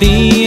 ti